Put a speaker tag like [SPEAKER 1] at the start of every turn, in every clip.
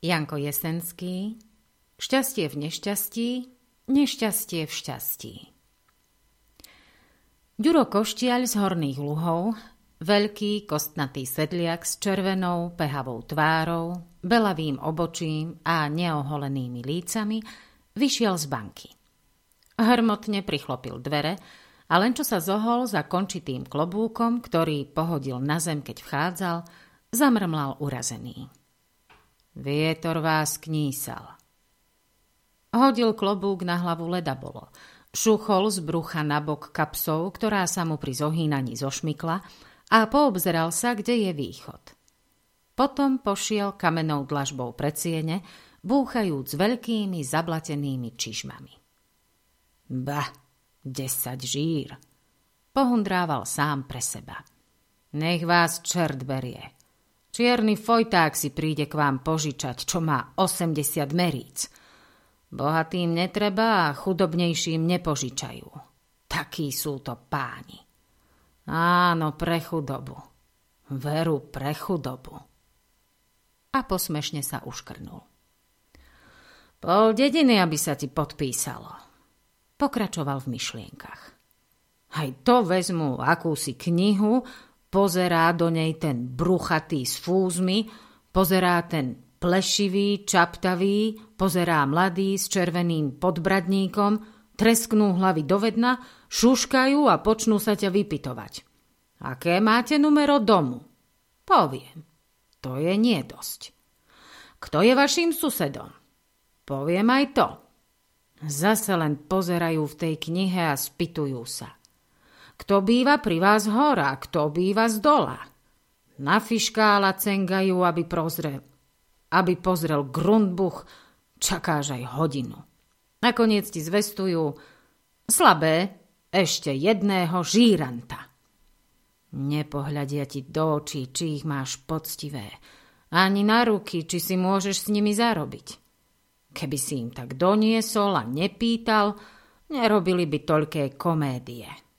[SPEAKER 1] Janko Jesenský Šťastie v nešťastí, nešťastie v šťastí. Ďuro Koštiaľ z Horných Luhov, veľký kostnatý sedliak s červenou, pehavou tvárou, belavým obočím a neoholenými lícami, vyšiel z banky. Hrmotne prichlopil dvere a len čo sa zohol za končitým klobúkom, ktorý pohodil na zem, keď vchádzal, zamrmlal urazený. Vietor vás knísal. Hodil klobúk na hlavu leda bolo. Šuchol z brucha na bok kapsou, ktorá sa mu pri zohýnaní zošmykla a poobzeral sa, kde je východ. Potom pošiel kamenou dlažbou pred siene, búchajúc veľkými zablatenými čižmami. Ba, desať žír, pohundrával sám pre seba. Nech vás čert berie. Čierny fojták si príde k vám požičať, čo má 80 meríc – Bohatým netreba a chudobnejším nepožičajú. Takí sú to páni. Áno, pre chudobu. Veru pre chudobu. A posmešne sa uškrnul. Pol dediny, aby sa ti podpísalo. Pokračoval v myšlienkach. Aj to vezmu akúsi knihu, pozerá do nej ten bruchatý s fúzmi, pozerá ten Plešivý, čaptavý, pozerá mladý s červeným podbradníkom, tresknú hlavy do vedna, šuškajú a počnú sa ťa vypitovať. Aké máte numero domu? Poviem. To je nie dosť. Kto je vašim susedom? Poviem aj to. Zase len pozerajú v tej knihe a spitujú sa. Kto býva pri vás hora, kto býva z dola? Na fiškála cengajú, aby prozrel, aby pozrel Grundbuch, čakáš aj hodinu. Nakoniec ti zvestujú slabé, ešte jedného žíranta. Nepohľadia ti do očí, či ich máš poctivé, ani na ruky, či si môžeš s nimi zarobiť. Keby si im tak doniesol a nepýtal, nerobili by toľké komédie.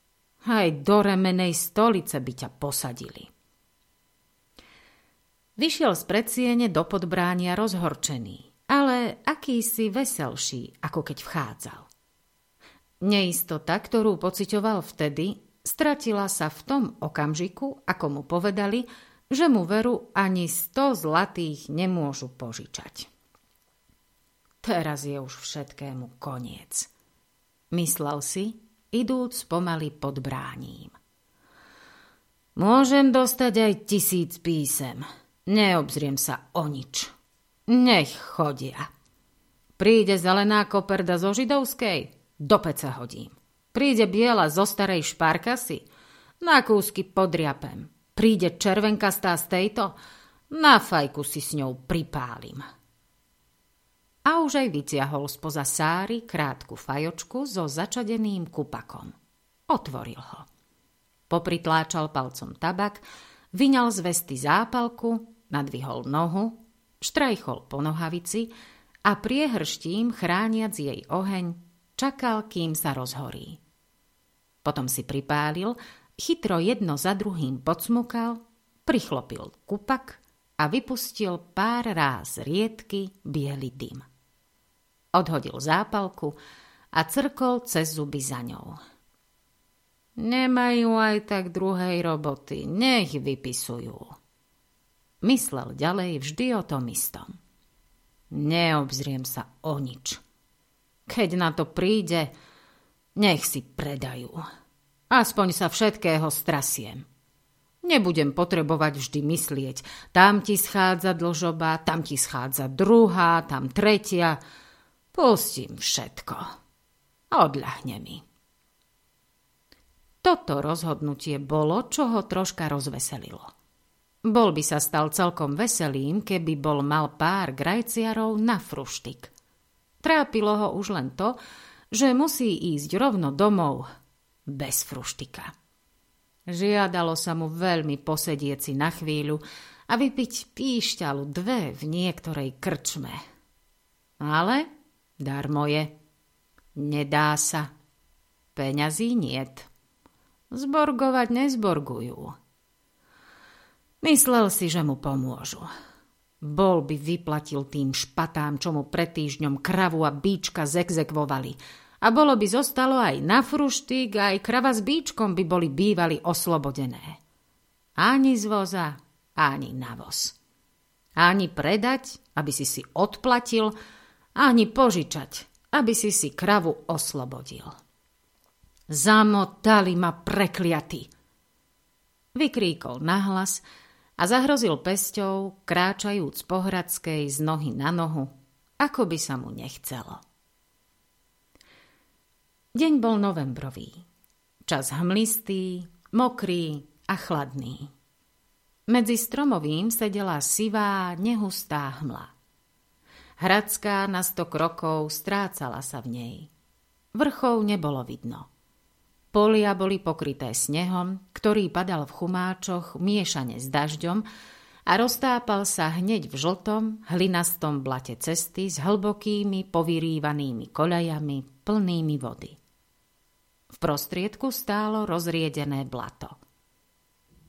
[SPEAKER 1] Aj do remenej stolice by ťa posadili. Vyšiel z predsiene do podbránia rozhorčený, ale akýsi veselší, ako keď vchádzal. Neistota, ktorú pocitoval vtedy, stratila sa v tom okamžiku, ako mu povedali, že mu veru ani sto zlatých nemôžu požičať. Teraz je už všetkému koniec. Myslel si, idúc pomaly pod bráním. Môžem dostať aj tisíc písem, Neobzriem sa o nič. Nech chodia. Príde zelená koperda zo židovskej, do pece hodím. Príde biela zo starej šparkasy, na kúsky podriapem. Príde červenkastá z tejto, na fajku si s ňou pripálim. A už aj vytiahol spoza sáry krátku fajočku so začadeným kupakom. Otvoril ho. Popritláčal palcom tabak, vyňal z vesty zápalku nadvihol nohu, štrajchol po nohavici a priehrštím, chrániac jej oheň, čakal, kým sa rozhorí. Potom si pripálil, chytro jedno za druhým podsmukal, prichlopil kupak a vypustil pár ráz riedky biely dym. Odhodil zápalku a crkol cez zuby za ňou. Nemajú aj tak druhej roboty, nech vypisujú. Myslel ďalej vždy o tom istom. Neobzriem sa o nič. Keď na to príde, nech si predajú. Aspoň sa všetkého strasiem. Nebudem potrebovať vždy myslieť. Tam ti schádza dlžoba, tam ti schádza druhá, tam tretia. Pustím všetko. Odľahne mi. Toto rozhodnutie bolo, čo ho troška rozveselilo. Bol by sa stal celkom veselým, keby bol mal pár grajciarov na fruštik. Trápilo ho už len to, že musí ísť rovno domov bez fruštika. Žiadalo sa mu veľmi posedieť si na chvíľu a vypiť píšťalu dve v niektorej krčme. Ale darmo je. Nedá sa. Peňazí niet. Zborgovať nezborgujú. Myslel si, že mu pomôžu. Bol by vyplatil tým špatám, čo mu pred týždňom kravu a bíčka zegzekvovali. A bolo by zostalo aj na fruštík, aj krava s bíčkom by boli bývali oslobodené. Ani z voza, ani na voz. Ani predať, aby si si odplatil, ani požičať, aby si si kravu oslobodil. Zamotali ma prekliaty! Vykríkol nahlas a zahrozil pesťou, kráčajúc po Hradskej z nohy na nohu, ako by sa mu nechcelo. Deň bol novembrový. Čas hmlistý, mokrý a chladný. Medzi stromovým sedela sivá, nehustá hmla. Hradská na sto krokov strácala sa v nej. Vrchov nebolo vidno. Polia boli pokryté snehom, ktorý padal v chumáčoch miešane s dažďom a roztápal sa hneď v žltom, hlinastom blate cesty s hlbokými, povyrývanými koľajami plnými vody. V prostriedku stálo rozriedené blato.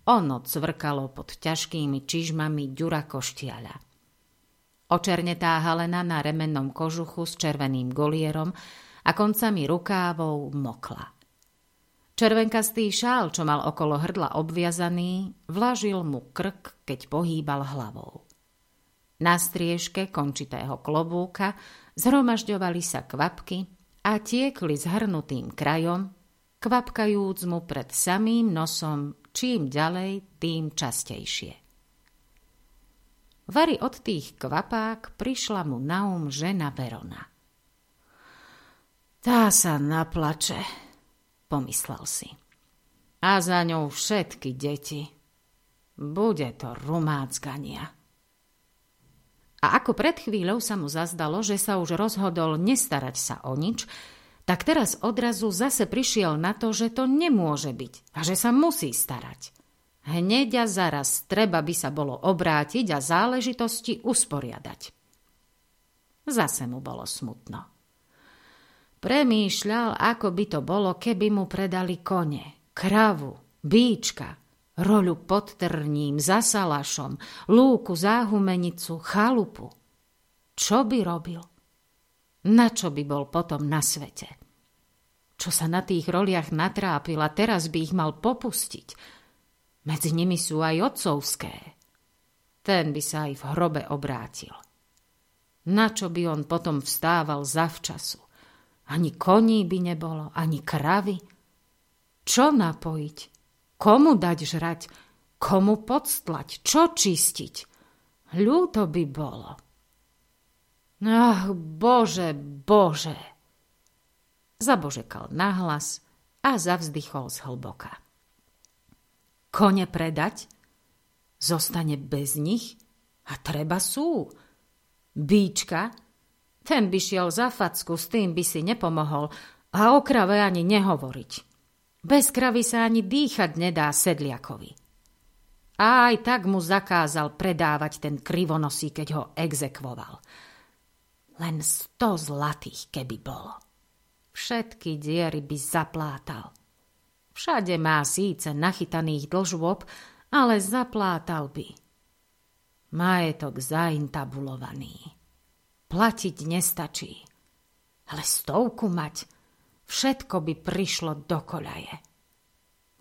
[SPEAKER 1] Ono cvrkalo pod ťažkými čižmami ďura koštiaľa. Očernetá halena na remennom kožuchu s červeným golierom a koncami rukávov mokla. Červenkastý šál, čo mal okolo hrdla obviazaný, vlažil mu krk, keď pohýbal hlavou. Na striežke končitého klobúka zhromažďovali sa kvapky a tiekli zhrnutým krajom, kvapkajúc mu pred samým nosom čím ďalej, tým častejšie. Vary od tých kvapák prišla mu na um žena Verona. Tá sa naplače, pomyslel si. A za ňou všetky deti. Bude to rumáckania. A ako pred chvíľou sa mu zazdalo, že sa už rozhodol nestarať sa o nič, tak teraz odrazu zase prišiel na to, že to nemôže byť a že sa musí starať. Hneď a zaraz treba by sa bolo obrátiť a záležitosti usporiadať. Zase mu bolo smutno. Premýšľal, ako by to bolo, keby mu predali kone, kravu, bíčka, roľu pod trním, za salašom, lúku, záhumenicu, chalupu. Čo by robil? Na čo by bol potom na svete? Čo sa na tých roliach natrápil a teraz by ich mal popustiť? Medzi nimi sú aj otcovské. Ten by sa aj v hrobe obrátil. Na čo by on potom vstával zavčasu? Ani koní by nebolo, ani kravy. Čo napojiť? Komu dať žrať? Komu podstlať? Čo čistiť? Ľúto by bolo. Ach, bože, bože! Zabožekal nahlas a zavzdychol z hlboka. Kone predať? Zostane bez nich? A treba sú. Bíčka? Ten by šiel za facku, s tým by si nepomohol a o krave ani nehovoriť. Bez kravy sa ani dýchať nedá sedliakovi. A aj tak mu zakázal predávať ten krivonosí, keď ho exekvoval. Len sto zlatých, keby bolo. Všetky diery by zaplátal. Všade má síce nachytaných dlžôb, ale zaplátal by. Majetok zaintabulovaný. Platiť nestačí. Ale stovku mať, všetko by prišlo do koľaje.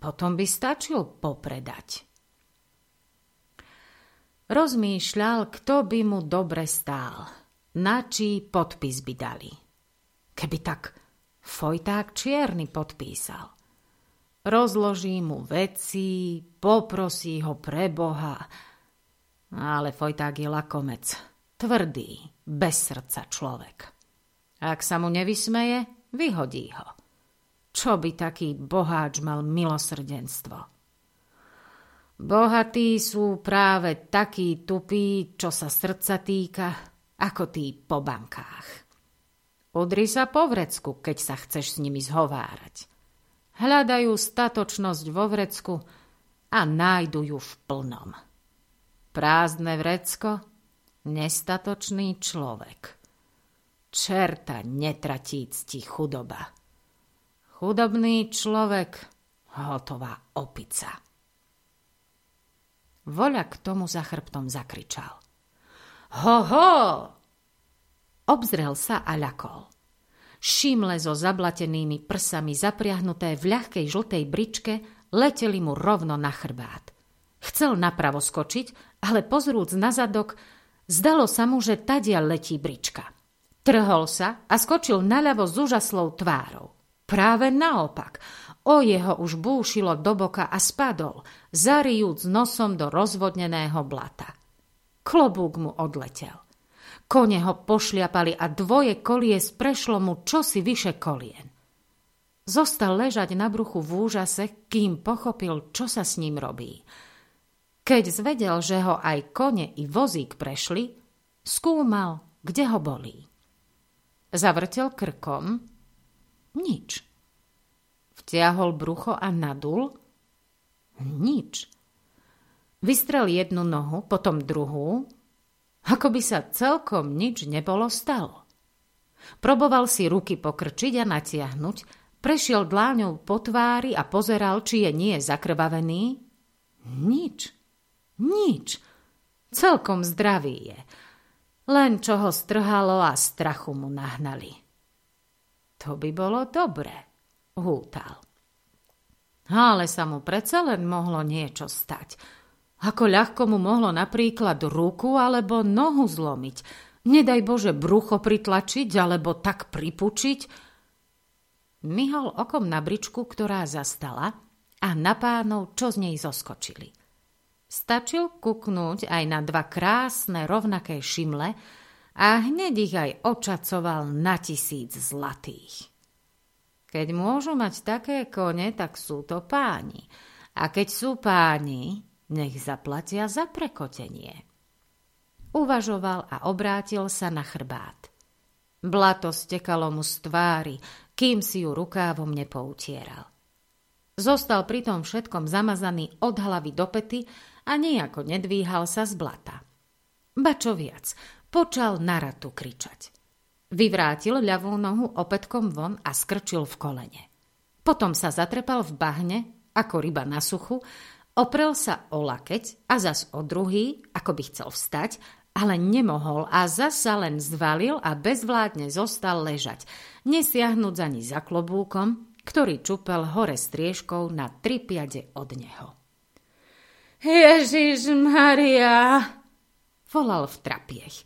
[SPEAKER 1] Potom by stačil popredať. Rozmýšľal, kto by mu dobre stál, na čí podpis by dali. Keby tak Fojták čierny podpísal. Rozloží mu veci, poprosí ho pre Boha. Ale Fojták je lakomec, tvrdý, bez srdca človek. Ak sa mu nevysmeje, vyhodí ho. Čo by taký boháč mal milosrdenstvo? Bohatí sú práve takí tupí, čo sa srdca týka, ako tí po bankách. Udri sa po vrecku, keď sa chceš s nimi zhovárať. Hľadajú statočnosť vo vrecku a nájdu ju v plnom. Prázdne vrecko Nestatočný človek. Čerta netratí cti chudoba. Chudobný človek, hotová opica. Voľa k tomu za chrbtom zakričal. Ho, ho! Obzrel sa a ľakol. Šimle so zablatenými prsami zapriahnuté v ľahkej žltej bričke leteli mu rovno na chrbát. Chcel napravo skočiť, ale pozrúc na zadok, zdalo sa mu, že tadia letí brička. Trhol sa a skočil naľavo s úžaslou tvárou. Práve naopak, o jeho už búšilo do boka a spadol, zarijúc nosom do rozvodneného blata. Klobúk mu odletel. Kone ho pošliapali a dvoje kolies prešlo mu čosi vyše kolien. Zostal ležať na bruchu v úžase, kým pochopil, čo sa s ním robí. Keď zvedel, že ho aj kone i vozík prešli, skúmal, kde ho bolí. Zavrtel krkom. Nič. Vtiahol brucho a nadul. Nič. Vystrel jednu nohu, potom druhú, ako by sa celkom nič nebolo stalo. Proboval si ruky pokrčiť a natiahnuť, prešiel dláňou po tvári a pozeral, či je nie zakrvavený. Nič, nič, celkom zdravý je. Len čo ho strhalo a strachu mu nahnali. To by bolo dobre, hútal. Ale sa mu predsa len mohlo niečo stať – ako ľahko mu mohlo napríklad ruku alebo nohu zlomiť. Nedaj Bože brucho pritlačiť alebo tak pripučiť. Myhol okom na bričku, ktorá zastala a na pánov, čo z nej zoskočili. Stačil kuknúť aj na dva krásne rovnaké šimle a hneď ich aj očacoval na tisíc zlatých. Keď môžu mať také kone, tak sú to páni. A keď sú páni, nech zaplatia za prekotenie. Uvažoval a obrátil sa na chrbát. Blato stekalo mu z tvári, kým si ju rukávom nepoutieral. Zostal pri tom všetkom zamazaný od hlavy do pety a nejako nedvíhal sa z blata. Ba čo viac, počal na ratu kričať. Vyvrátil ľavú nohu opätkom von a skrčil v kolene. Potom sa zatrepal v bahne, ako ryba na suchu, Oprel sa o lakeť a zas o druhý, ako by chcel vstať, ale nemohol a zasa len zvalil a bezvládne zostal ležať, nesiahnuť ani za klobúkom, ktorý čupel hore striežkou na tri piade od neho. Ježiš Maria, volal v trapiech.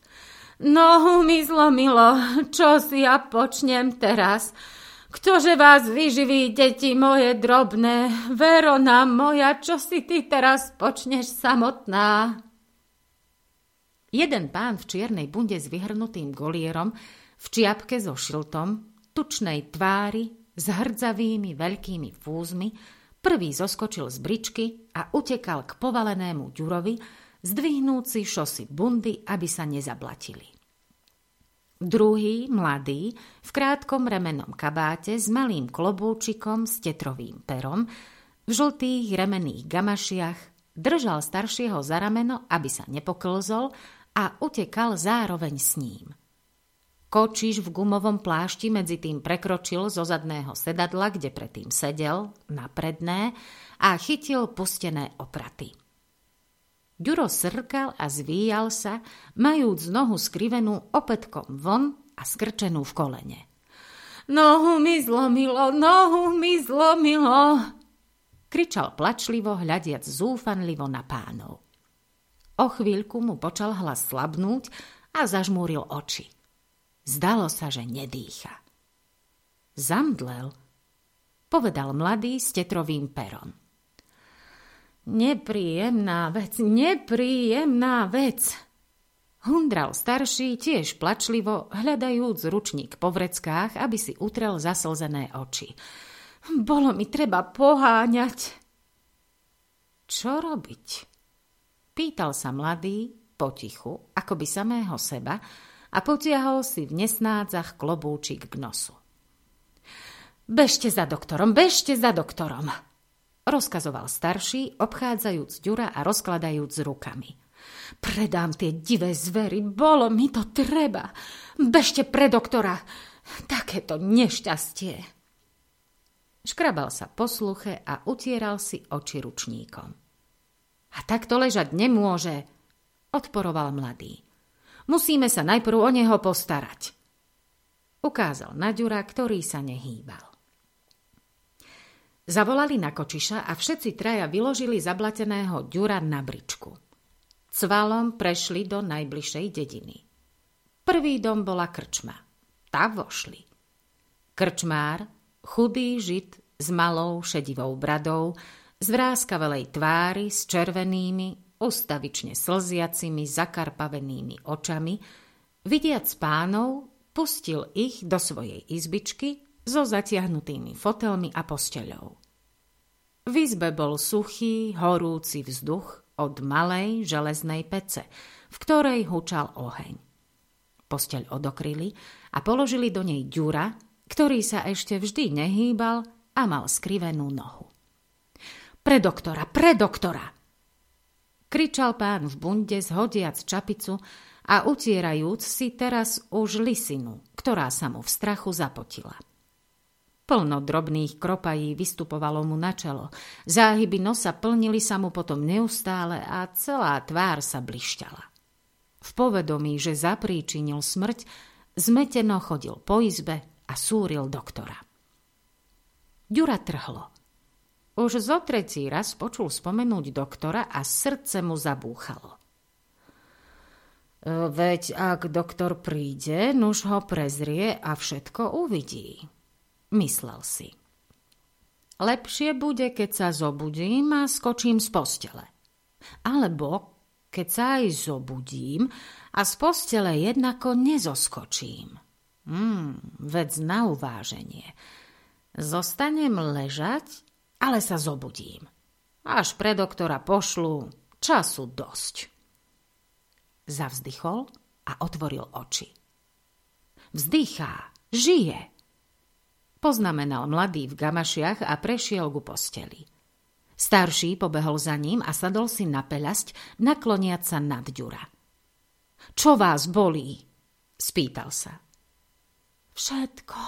[SPEAKER 1] Nohu mi zlomilo, čo si ja počnem teraz? Ktože vás vyživí, deti moje drobné, Verona moja, čo si ty teraz počneš samotná? Jeden pán v čiernej bunde s vyhrnutým golierom, v čiapke so šiltom, tučnej tvári, s hrdzavými veľkými fúzmi, prvý zoskočil z bričky a utekal k povalenému ďurovi, zdvihnúci šosy bundy, aby sa nezablatili. Druhý, mladý, v krátkom remenom kabáte s malým klobúčikom s tetrovým perom, v žltých remených gamašiach, držal staršieho za rameno, aby sa nepoklzol a utekal zároveň s ním. Kočiš v gumovom plášti medzi tým prekročil zo zadného sedadla, kde predtým sedel, na predné a chytil pustené opraty. Ďuro srkal a zvíjal sa, majúc nohu skrivenú opätkom von a skrčenú v kolene. Nohu mi zlomilo, nohu mi zlomilo, kričal plačlivo, hľadiac zúfanlivo na pánov. O chvíľku mu počal hlas slabnúť a zažmúril oči. Zdalo sa, že nedýcha. Zamdlel, povedal mladý s tetrovým perom. Nepríjemná vec, nepríjemná vec. Hundral starší tiež plačlivo, hľadajúc ručník po vreckách, aby si utrel zaslzené oči. Bolo mi treba poháňať. Čo robiť? Pýtal sa mladý, potichu, ako by samého seba, a potiahol si v nesnádzach klobúčik k nosu. Bežte za doktorom, bežte za doktorom, rozkazoval starší, obchádzajúc Ďura a rozkladajúc rukami. Predám tie divé zvery, bolo mi to treba. Bežte pre doktora, takéto nešťastie. Škrabal sa po sluche a utieral si oči ručníkom. A takto ležať nemôže, odporoval mladý. Musíme sa najprv o neho postarať. Ukázal na Ďura, ktorý sa nehýbal. Zavolali na kočiša a všetci traja vyložili zablateného Ďura na bričku. Cvalom prešli do najbližšej dediny. Prvý dom bola krčma. Tá vošli. Krčmár, chudý žid s malou šedivou bradou, z vráskavelej tvári s červenými, ustavične slziacimi, zakarpavenými očami, vidiac pánov, pustil ich do svojej izbičky so zatiahnutými fotelmi a posteľou. V izbe bol suchý, horúci vzduch od malej železnej pece, v ktorej hučal oheň. Posteľ odokryli a položili do nej ďura, ktorý sa ešte vždy nehýbal a mal skrivenú nohu. Pre doktora, pre doktora! Kričal pán v bunde, zhodiac čapicu a utierajúc si teraz už lisinu, ktorá sa mu v strachu zapotila. Plno drobných kropají vystupovalo mu na čelo. Záhyby nosa plnili sa mu potom neustále a celá tvár sa blišťala. V povedomí, že zapríčinil smrť, zmeteno chodil po izbe a súril doktora. Ďura trhlo. Už zo trecí raz počul spomenúť doktora a srdce mu zabúchalo. E, veď ak doktor príde, nuž ho prezrie a všetko uvidí, myslel si. Lepšie bude, keď sa zobudím a skočím z postele. Alebo keď sa aj zobudím a z postele jednako nezoskočím. Hmm, vec na uváženie. Zostanem ležať ale sa zobudím. Až pre doktora pošlu času dosť. Zavzdychol a otvoril oči. Vzdychá, žije. Poznamenal mladý v gamašiach a prešiel ku posteli. Starší pobehol za ním a sadol si na peľasť, nakloniať sa nad ďura. Čo vás bolí? Spýtal sa. Všetko,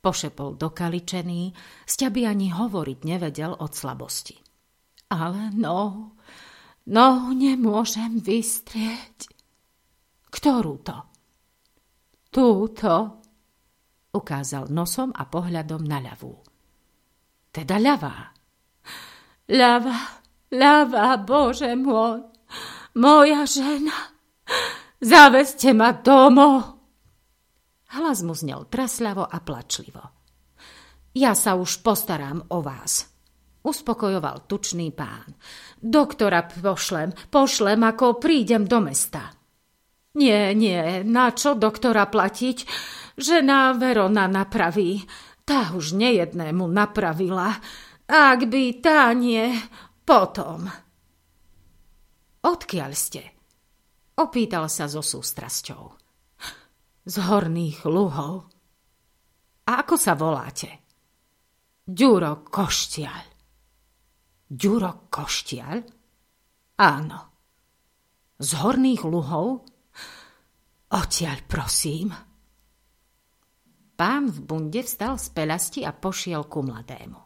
[SPEAKER 1] Pošepol dokaličený, sťaby ani hovoriť nevedel od slabosti. Ale no, no nemôžem vystrieť. Ktorú to? Túto, ukázal nosom a pohľadom na ľavú. Teda ľavá. Ľava, ľava, Bože môj, moja žena, zaveste ma domov. Hlas mu znel trasľavo a plačlivo. Ja sa už postaram o vás, uspokojoval tučný pán. Doktora pošlem, pošlem, ako prídem do mesta. Nie, nie, na čo doktora platiť? Žena Verona napraví. Tá už nejednému napravila. Ak by tá nie, potom. Odkiaľ ste? Opýtal sa so sústrasťou z horných luhov. A ako sa voláte? Ďuro Koštiaľ. Ďuro Koštiaľ? Áno. Z horných luhov? Odtiaľ, prosím. Pán v bunde vstal z peľasti a pošiel ku mladému.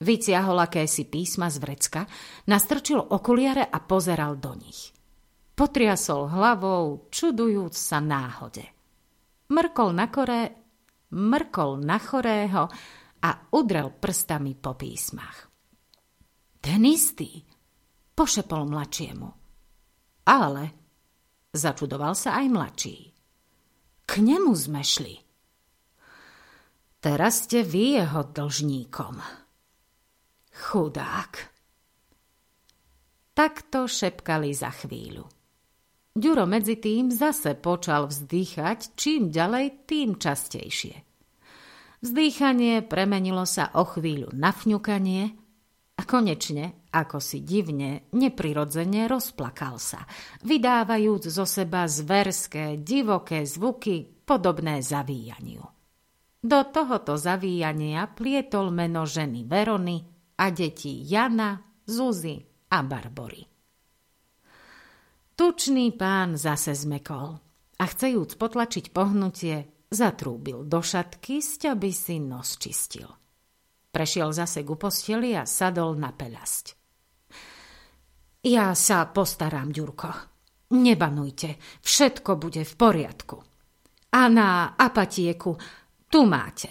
[SPEAKER 1] Vyciahol akési písma z vrecka, nastrčil okuliare a pozeral do nich. Potriasol hlavou, čudujúc sa náhode mrkol na kore, mrkol na chorého a udrel prstami po písmach. Ten istý, pošepol mladšiemu. Ale, začudoval sa aj mladší. K nemu sme šli. Teraz ste vy jeho dlžníkom. Chudák. Takto šepkali za chvíľu. Ďuro medzi tým zase počal vzdýchať, čím ďalej, tým častejšie. Vzdýchanie premenilo sa o chvíľu na fňukanie a konečne, ako si divne, neprirodzene rozplakal sa, vydávajúc zo seba zverské, divoké zvuky podobné zavíjaniu. Do tohoto zavíjania plietol meno ženy Verony a detí Jana, Zuzy a Barbory. Tučný pán zase zmekol a chcejúc potlačiť pohnutie, zatrúbil do šatky, aby si nos čistil. Prešiel zase ku posteli a sadol na peľasť. Ja sa postaram, Ďurko. Nebanujte, všetko bude v poriadku. A na apatieku tu máte.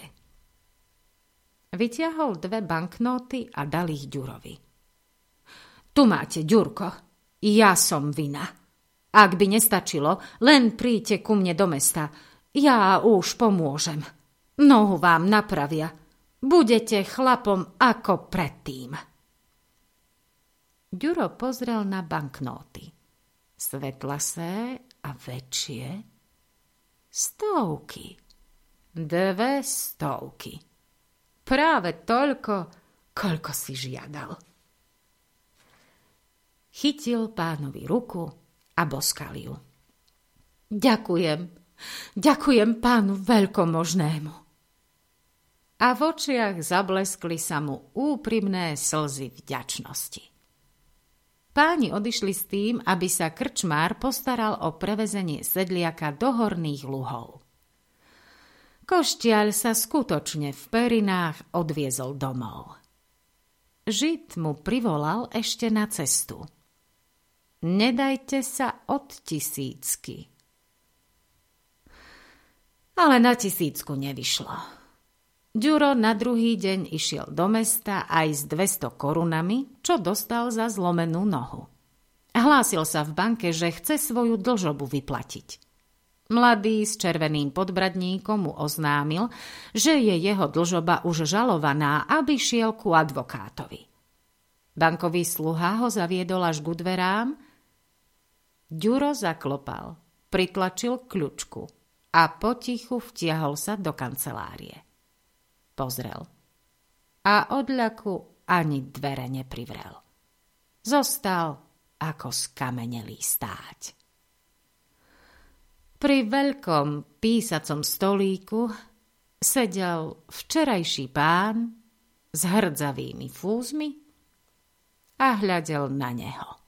[SPEAKER 1] Vyťahol dve banknóty a dal ich Ďurovi. Tu máte, Ďurko, ja som vina. Ak by nestačilo, len príďte ku mne do mesta. Ja už pomôžem. Nohu vám napravia. Budete chlapom ako predtým. Ďuro pozrel na banknóty. Svetlasé a väčšie. Stovky. Dve stovky. Práve toľko, koľko si žiadal. Chytil pánovi ruku a boskal ju. Ďakujem, ďakujem pánu veľkomožnému. A v očiach zableskli sa mu úprimné slzy vďačnosti. Páni odišli s tým, aby sa krčmár postaral o prevezenie sedliaka do horných luhov. Koštiaľ sa skutočne v perinách odviezol domov. Žid mu privolal ešte na cestu. Nedajte sa od tisícky. Ale na tisícku nevyšlo. Ďuro na druhý deň išiel do mesta aj s 200 korunami, čo dostal za zlomenú nohu. Hlásil sa v banke, že chce svoju dlžobu vyplatiť. Mladý s červeným podbradníkom mu oznámil, že je jeho dlžoba už žalovaná, aby šiel ku advokátovi. Bankový sluha ho zaviedol až ku dverám. Ďuro zaklopal, pritlačil kľučku a potichu vtiahol sa do kancelárie. Pozrel. A od ľaku ani dvere neprivrel. Zostal ako skamenelý stáť. Pri veľkom písacom stolíku sedel včerajší pán s hrdzavými fúzmi a hľadel na neho.